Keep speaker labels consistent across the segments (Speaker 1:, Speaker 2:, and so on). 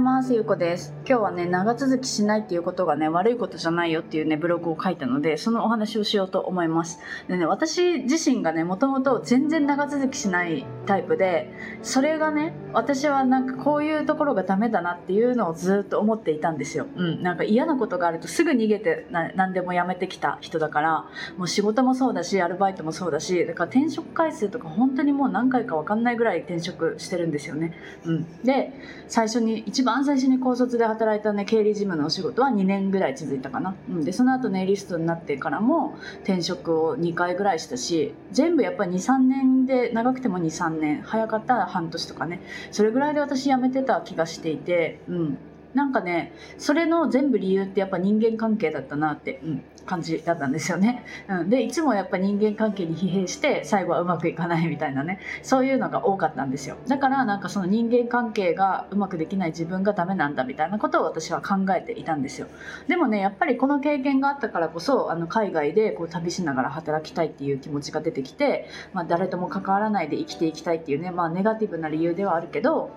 Speaker 1: ます。ゆうこです。今日はね長続きしないっていうことがね悪いことじゃないよっていうねブログを書いたのでそのお話をしようと思います。でね私自身がねもともと全然長続きしないタイプでそれがね私はなんかこういうところがダメだなっていうのをずっと思っていたんですよ。うん。なんか嫌なことがあるとすぐ逃げてな何でもやめてきた人だからもう仕事もそうだしアルバイトもそうだしだから転職回数とか本当にもう何回か分かんないぐらい転職してるんですよね。うん。で最初に一番最初に高卒で働いたね経理事務のお仕事は2年ぐらい続いたかな、うん、でその後ネイリストになってからも転職を2回ぐらいしたし全部やっぱり23年で長くても23年早かったら半年とかね。それぐらいで私辞めてた気がしていてうん。なんかねそれの全部理由ってやっぱ人間関係だったなって、うん、感じだったんですよね、うん、でいつもやっぱ人間関係に疲弊して最後はうまくいかないみたいなね。そういうのが多かったんですよ。だからなんかその人間関係がうまくできない自分がダメなんだみたいなことを私は考えていたんですよ。でもねやっぱりこの経験があったからこそあの海外でこう旅しながら働きたいっていう気持ちが出てきて、まあ、誰とも関わらないで生きていきたいっていうね、まあ、ネガティブな理由ではあるけど、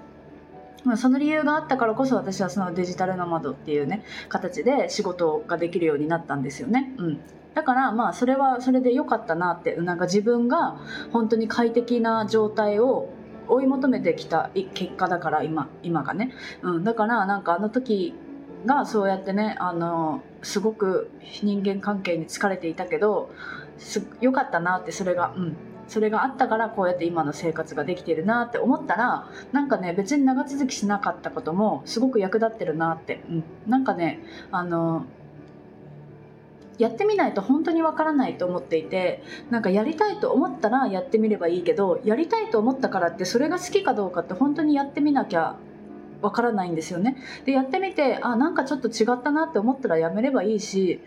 Speaker 1: その理由があったからこそ私はそのデジタルノマドっていうね形で仕事ができるようになったんですよね。うん。だからまあそれはそれで良かったなってなんか自分が本当に快適な状態を追い求めてきた結果だから今今がね、うん、だからなんかあの時がそうやってねあのすごく人間関係に疲れていたけど良かったなってそれが、うん、それがあったからこうやって今の生活ができてるなって思ったらなんかね別に長続きしなかったこともすごく役立ってるなって、うん、なんかねあのやってみないと本当にわからないと思っていてなんかやりたいと思ったらやってみればいいけどやりたいと思ったからってそれが好きかどうかって本当にやってみなきゃわからないんですよね。でやってみてあなんかちょっと違ったなって思ったらやめればいいし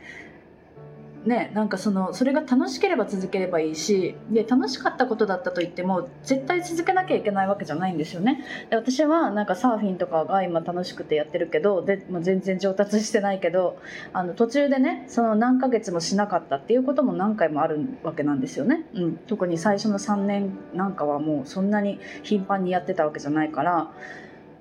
Speaker 1: ね、なんかそのそれが楽しければ続ければいいしで楽しかったことだったと言っても絶対続けなきゃいけないわけじゃないんですよね。で私はなんかサーフィンとかが今楽しくてやってるけどで、も全然上達してないけどあの途中でねその何ヶ月もしなかったっていうことも何回もあるわけなんですよね、うん、特に最初の3年なんかはもうそんなに頻繁にやってたわけじゃないから。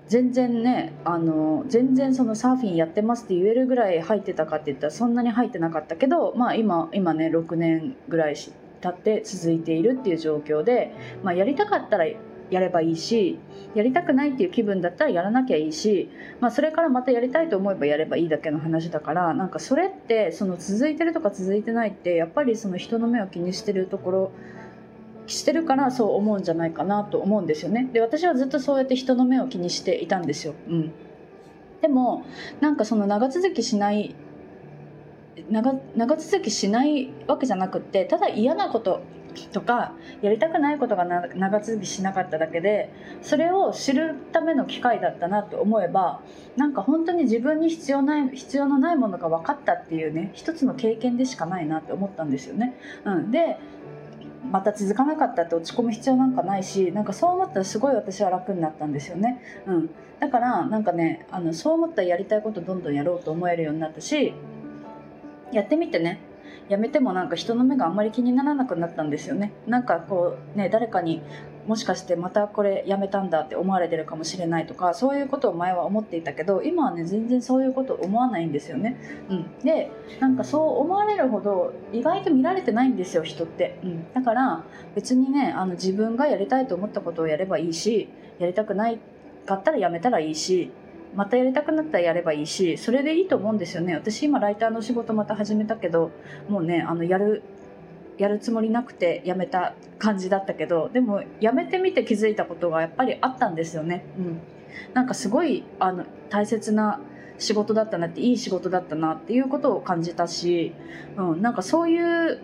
Speaker 1: 全然ねあの全然そのサーフィンやってますって言えるぐらい入ってたかって言ったらそんなに入ってなかったけど、まあ今、今ね6年ぐらい経って続いているっていう状況で、まあ、やりたかったらやればいいしやりたくないっていう気分だったらやらなきゃいいし、まあ、それからまたやりたいと思えばやればいいだけの話だからなんかそれってその続いてるとか続いてないってやっぱりその人の目を気にしてるところしてるからそう思うんじゃないかなと思うんですよね。で私はずっとそうやって人の目を気にしていたんですよ、うん、でもなんかその長続きしない長長続きしないわけじゃなくってただ嫌なこととかやりたくないことが長続きしなかっただけでそれを知るための機会だったなと思えばなんか本当に自分に必要ない必要のないものが分かったっていうね一つの経験でしかないなって思ったんですよね。うん、でまた続かなかったって落ち込む必要なんかないしなんかそう思ったらすごい私は楽になったんですよね、うん、だからなんかねあのそう思ったらやりたいことどんどんやろうと思えるようになったしやってみてね。やめてもなんか人の目があんまり気にならなくなったんですよね。なんかこうね誰かにもしかしてまたこれやめたんだって思われてるかもしれないとかそういうことを前は思っていたけど今はね全然そういうこと思わないんですよね、うん、でなんかそう思われるほど意外と見られてないんですよ人って、うん、だから別にねあの自分がやりたいと思ったことをやればいいしやりたくないかったらやめたらいいしまたやりたくなったらやればいいしそれでいいと思うんですよね。私今ライターの仕事また始めたけどもうねあのやるやるつもりなくて辞めた感じだったけどでも辞めてみて気づいたことがやっぱりあったんですよね。うん、なんかすごいあの大切な仕事だったなっていい仕事だったなっていうことを感じたし、うん、なんかそういう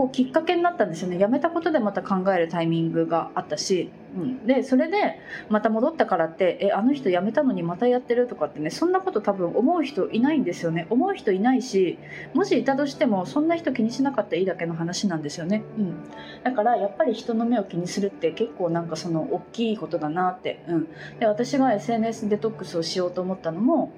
Speaker 1: こうきっかけになったんですよね。辞めたことでまた考えるタイミングがあったし、うん、でそれでまた戻ったからってえあの人辞めたのにまたやってるとかってねそんなこと多分思う人いないんですよね。思う人いないしもしいたとしてもそんな人気にしなかったらいいだけの話なんですよね、うん、だからやっぱり人の目を気にするって結構なんかその大きいことだなって、うん、で私が SNS デトックスをしようと思ったのも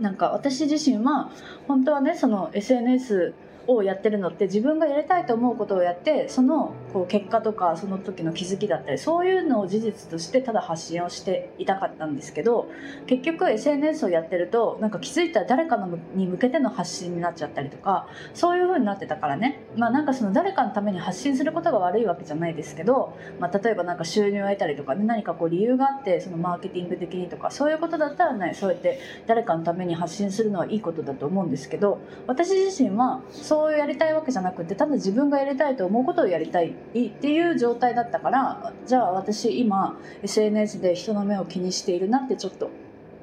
Speaker 1: なんか私自身は本当はねその SNS をやってるのって自分がやりたいと思うことをやってそのこう結果とかその時の気づきだったりそういうのを事実としてただ発信をしていたかったんですけど結局 SNS をやってるとなんか気づいたら誰かのに向けての発信になっちゃったりとかそういう風になってたからね。まあなんかその誰かのために発信することが悪いわけじゃないですけど、まあ、例えばなんか収入を得たりとかね何かこう理由があってそのマーケティング的にとかそういうことだったらねそうやって誰かのために発信するのはいいことだと思うんですけど私自身はそうやりたいわけじゃなくてただ自分がやりたいと思うことをやりたいっていう状態だったからじゃあ私今 SNS で人の目を気にしているなってちょっと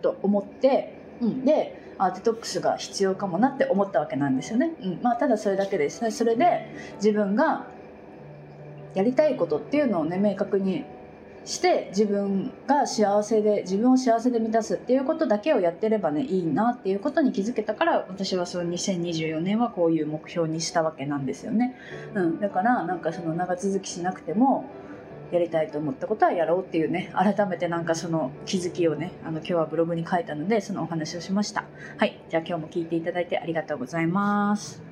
Speaker 1: と思って、うん、であデトックスが必要かもなって思ったわけなんですよね、うん。まあ、ただそれだけです。ねそれで自分がやりたいことっていうのをね明確にして自分が幸せで自分を幸せで満たすっていうことだけをやってればねいいなっていうことに気づけたから私はその2024年はこういう目標にしたわけなんですよね、うん、だからなんかその長続きしなくてもやりたいと思ったことはやろうっていうね改めてなんかその気づきをねあの今日はブログに書いたのでそのお話をしました。はい。じゃあ今日も聞いていただいてありがとうございます。